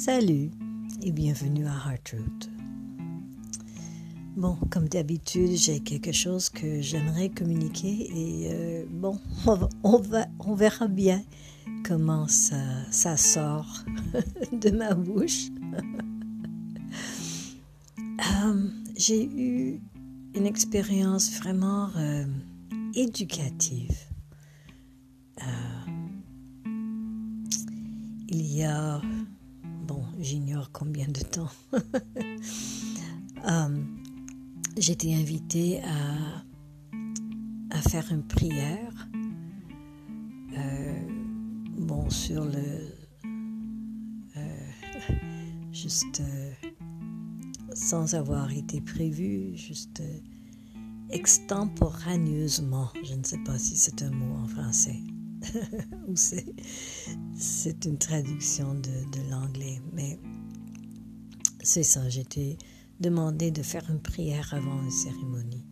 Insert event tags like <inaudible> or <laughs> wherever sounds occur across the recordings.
Salut et bienvenue à Heartroot. Bon, comme d'habitude, j'ai quelque chose que j'aimerais communiquer et euh, bon, <laughs> on, verra bien comment ça, sort <laughs> de ma bouche. <laughs> Euh, j'ai eu une expérience vraiment euh, éducative. il y a j'ignore combien de temps, <laughs> euh, j'étais invitée à, à faire une prière, euh, bon, sur le, euh, <laughs> juste sans avoir été prévu, juste extemporaneusement, je ne sais pas si c'est un mot en français. <laughs> c'est une traduction de, l'anglais. Mais c'est ça, j'étais demandé de faire une prière avant une cérémonie.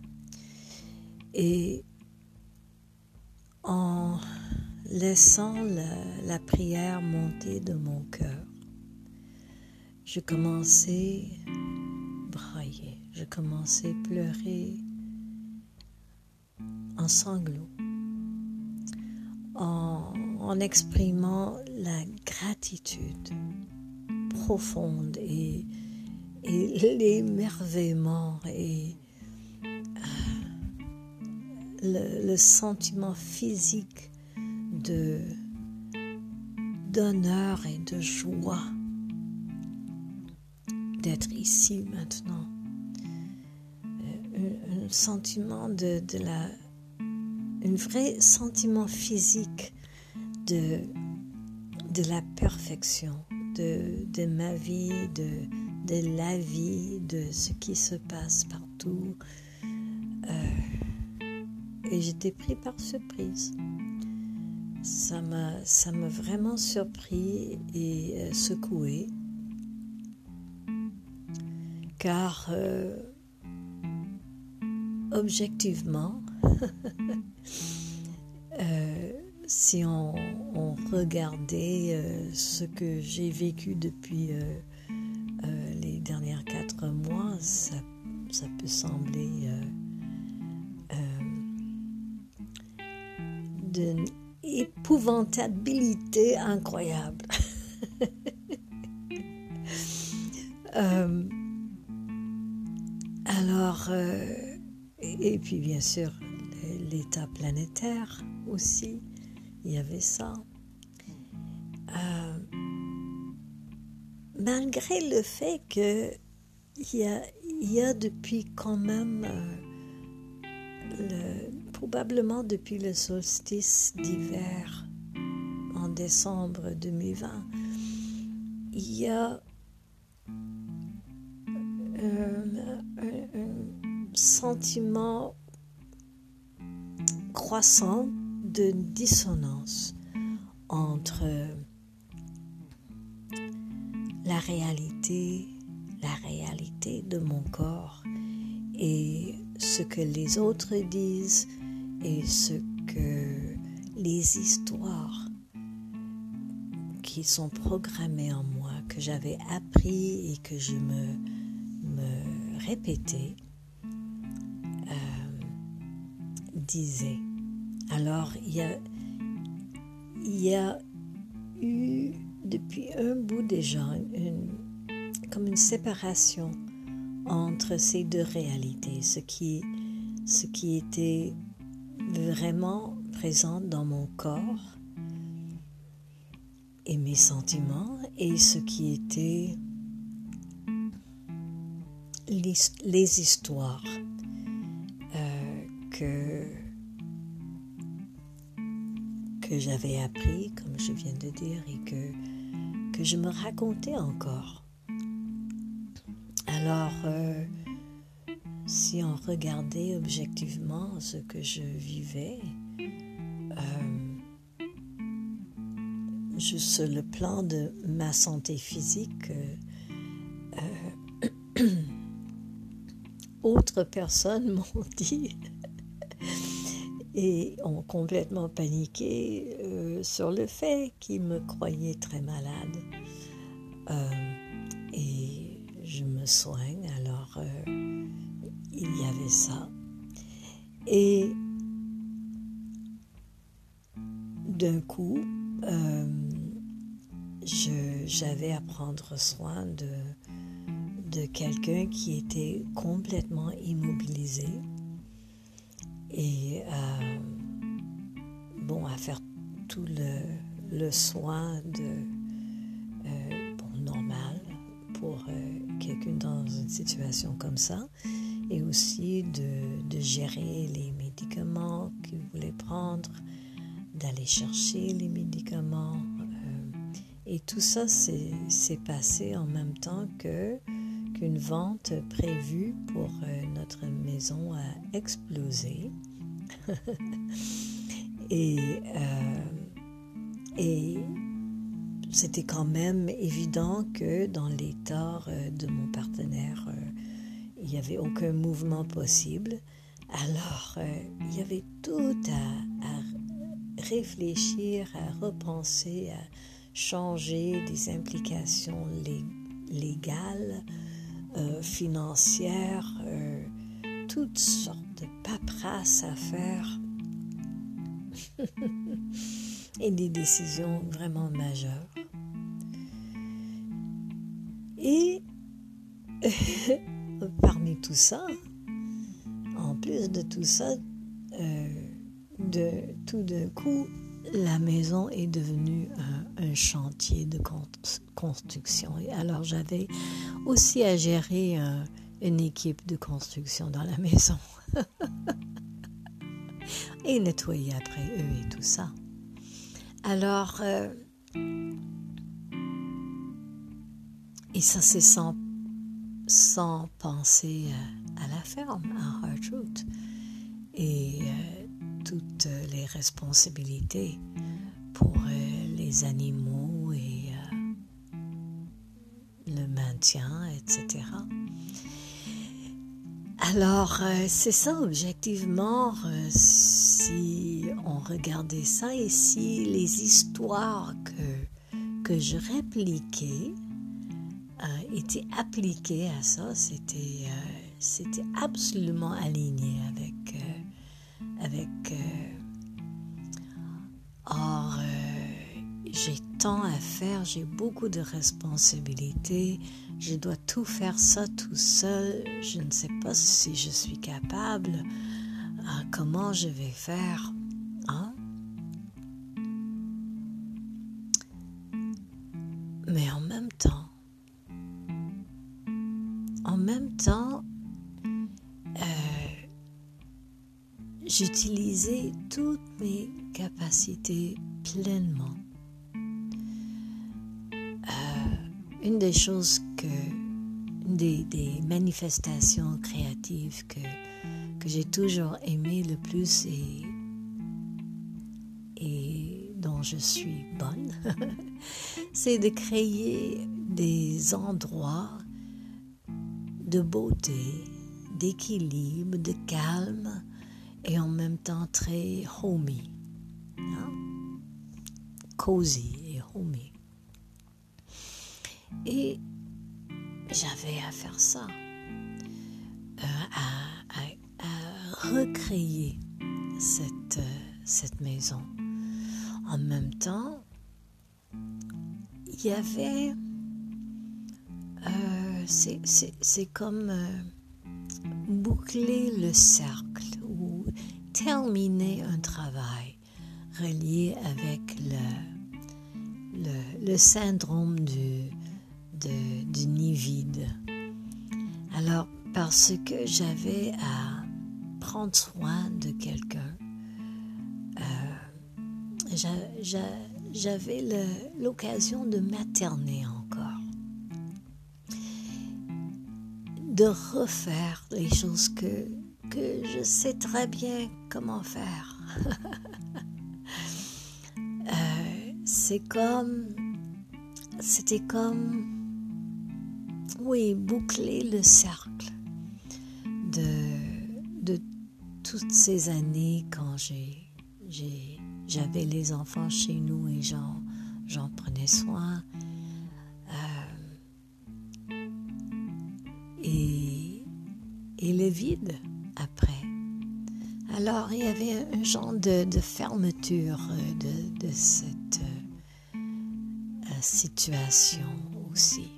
Et en laissant la, la prière monter de mon cœur, je commençais à brailler, je commençais à pleurer en sanglots en, exprimant la gratitude profonde et, l'émerveillement et euh, le, sentiment physique de d'honneur et de joie d'être ici maintenant. Euh, un, sentiment de, de la un vrai sentiment physique de, la perfection, de, ma vie, de, la vie, de ce qui se passe partout. Euh, et j'étais pris par surprise. Ça m'a, ça m'a vraiment surpris et euh, secoué. Car euh, objectivement, <laughs> si on, regardait euh, ce que j'ai vécu depuis euh, les derniers quatre mois, ça peut sembler d'une épouvantabilité incroyable. <laughs> alors, et, puis bien sûr, l'état planétaire aussi, il y avait ça. Euh, malgré le fait que il y a, depuis quand même, euh, le, probablement depuis le solstice d'hiver en décembre 2020, il y a euh, un sentiment croissant de dissonance entre la réalité, la réalité de mon corps et ce que les autres disent et ce que les histoires qui sont programmées en moi, que j'avais appris et que je me, répétais, disait. Alors, il y a, eu depuis un bout déjà une, comme une séparation entre ces deux réalités, ce qui, ce qui était vraiment présent dans mon corps et mes sentiments et ce qui était les histoires que, que j'avais appris, comme je viens de dire, et que, que je me racontais encore. Alors, euh, si on regardait objectivement ce que je vivais, euh, juste sur le plan de ma santé physique, euh, <clears throat> autres personnes <laughs> m'ont dit et ont complètement paniqué euh, sur le fait qu'ils me croyaient très malade. et je me soigne. Alors, il y avait ça. Et d'un coup, j'avais à prendre soin de, de quelqu'un qui était complètement immobilisé et euh, bon à faire tout le, soin de euh, normal pour euh, quelqu'un dans une situation comme ça et aussi de, de gérer les médicaments qu'il voulait prendre, d'aller chercher les médicaments. et tout ça s'est passé en même temps que qu'une vente prévue pour notre maison a explosé. <laughs> et, euh, et c'était quand même évident que dans l'état euh, de mon partenaire, euh, il n'y avait aucun mouvement possible. Alors, il y avait tout à, réfléchir, à repenser, à changer des implications légales, financières, toutes sortes de paperasse à faire <laughs> et des décisions vraiment majeures. Et <laughs> parmi tout ça, en plus de tout ça, euh, de tout d'un coup, la maison est devenue un, chantier de construction. Et alors j'avais aussi à gérer une équipe de construction dans la maison. <laughs> et nettoyer après eux et tout ça. Alors, euh, et ça c'est sans, penser euh, à la ferme, à Heart et euh, toutes les responsabilités pour les animaux et le maintien, etc. Alors, euh, c'est ça objectivement, euh, si on regardait ça et si les histoires que, que je répliquais euh, étaient appliquées à ça, c'était, c'était absolument aligné avec... avec or, j'ai tant à faire, j'ai beaucoup de responsabilités je dois tout faire ça tout seul, je ne sais pas si je suis capable, hein, comment je vais faire. Hein? Mais en même temps, en même temps, euh, j'utilisais toutes mes capacités pleinement. une des choses que, des, manifestations créatives que, j'ai toujours aimé le plus et, et dont je suis bonne, <laughs> c'est de créer des endroits de beauté, d'équilibre, de calme et en même temps très homey, hein? cozy et homey. Et j'avais à faire ça, euh, à, recréer cette, cette maison. En même temps, il y avait... Euh, c'est comme euh, boucler le cercle ou terminer un travail relié avec le, le, le syndrome du, du nid vide. Alors, parce que j'avais à prendre soin de quelqu'un, euh, j'avais l'occasion de materner encore, de refaire les choses que, que je sais très bien comment faire. <laughs> Euh, c'est comme, c'était comme oui, boucler le cercle de, toutes ces années quand j'avais les enfants chez nous et j'en, prenais soin. Euh, et, le vide après. Alors il y avait un genre de, fermeture de, cette euh, situation aussi.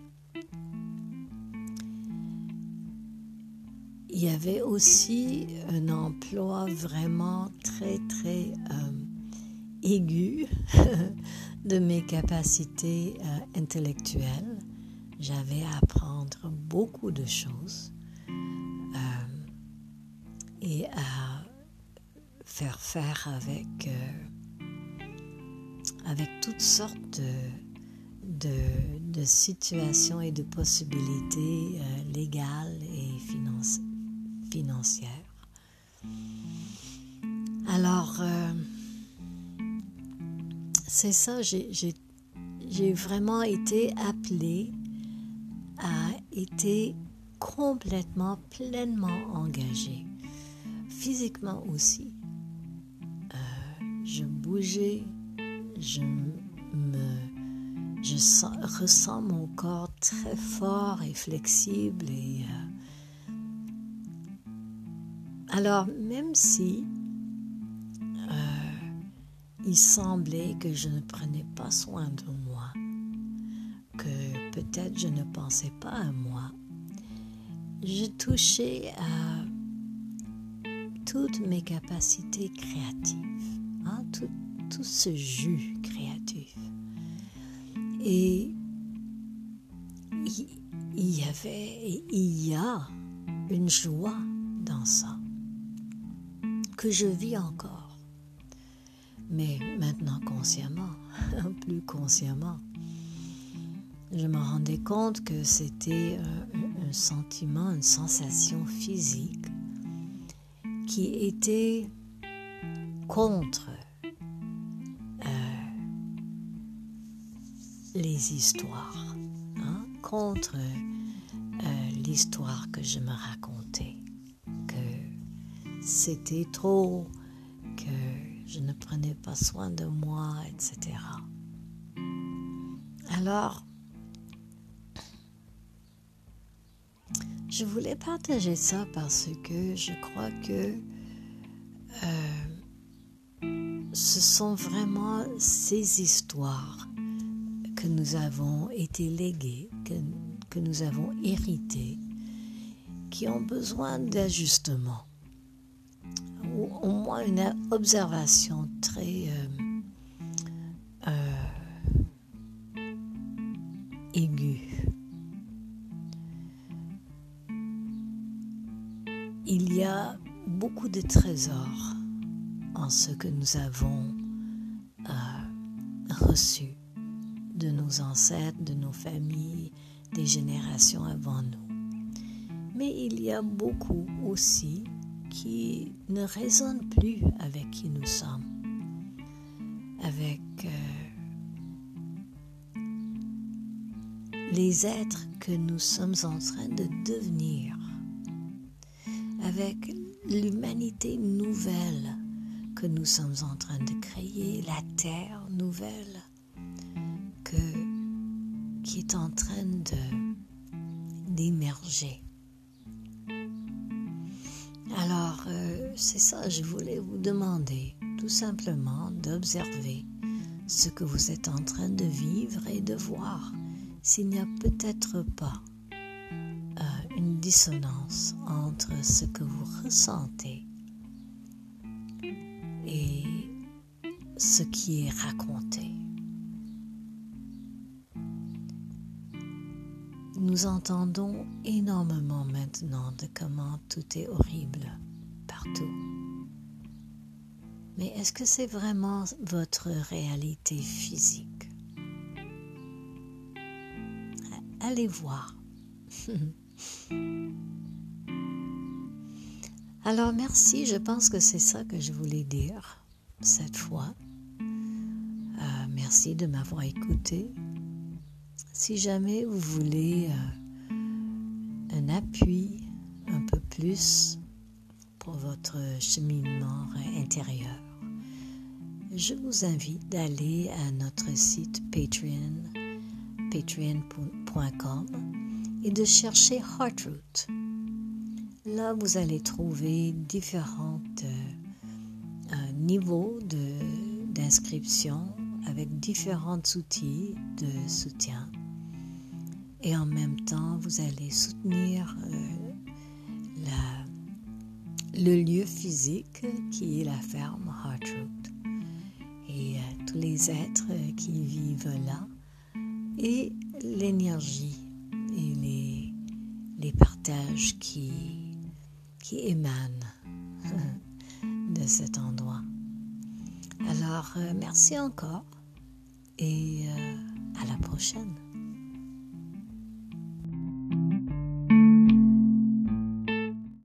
Il y avait aussi un emploi vraiment très très euh, aigu <laughs> de mes capacités euh, intellectuelles. J'avais à apprendre beaucoup de choses euh, et à faire faire avec, avec toutes sortes de, de, situations et de possibilités légales et financières financière. Alors, euh, c'est ça, j'ai vraiment été appelée à être complètement, pleinement engagée, physiquement aussi. Euh, je bougeais, je me, je ressens mon corps très fort et flexible et euh, alors, même si euh, il semblait que je ne prenais pas soin de moi, que peut-être je ne pensais pas à moi, je touchais à toutes mes capacités créatives, hein, tout, tout ce jus créatif. Et il y avait il y a une joie dans ça que je vis encore. Mais maintenant consciemment, <laughs> plus consciemment, je me rendais compte que c'était un, sentiment, une sensation physique qui était contre euh, les histoires, hein, contre euh, l'histoire que je me racontais c'était trop, que je ne prenais pas soin de moi, etc. Alors, je voulais partager ça parce que je crois que euh, ce sont vraiment ces histoires que nous avons été léguées, que, nous avons héritées, qui ont besoin d'ajustement au moins une observation très euh, euh, aiguë. Il y a beaucoup de trésors en ce que nous avons euh, reçu de nos ancêtres, de nos familles, des générations avant nous. Mais il y a beaucoup aussi qui ne résonne plus avec qui nous sommes, avec euh, les êtres que nous sommes en train de devenir, avec l'humanité nouvelle que nous sommes en train de créer, la terre nouvelle que, qui est en train d'émerger. C'est ça, je voulais vous demander tout simplement d'observer ce que vous êtes en train de vivre et de voir s'il n'y a peut-être pas euh, une dissonance entre ce que vous ressentez et ce qui est raconté. Nous entendons énormément maintenant de comment tout est horrible Mais est-ce que c'est vraiment votre réalité physique? Allez voir. <laughs> Alors merci, je pense que c'est ça que je voulais dire cette fois. Euh, merci de m'avoir écouté. Si jamais vous voulez euh, un appui un peu plus votre cheminement intérieur, je vous invite d'aller à notre site Patreon, patreon.com et de chercher Heartroot. là, vous allez trouver différents niveaux d'inscription avec différents outils de soutien. Et en même temps, vous allez soutenir le lieu physique qui est la ferme Heartroot et euh, tous les êtres qui vivent là et l'énergie et les, les partages qui, qui émanent <laughs> de cet endroit. Alors, euh, merci encore et euh, à la prochaine.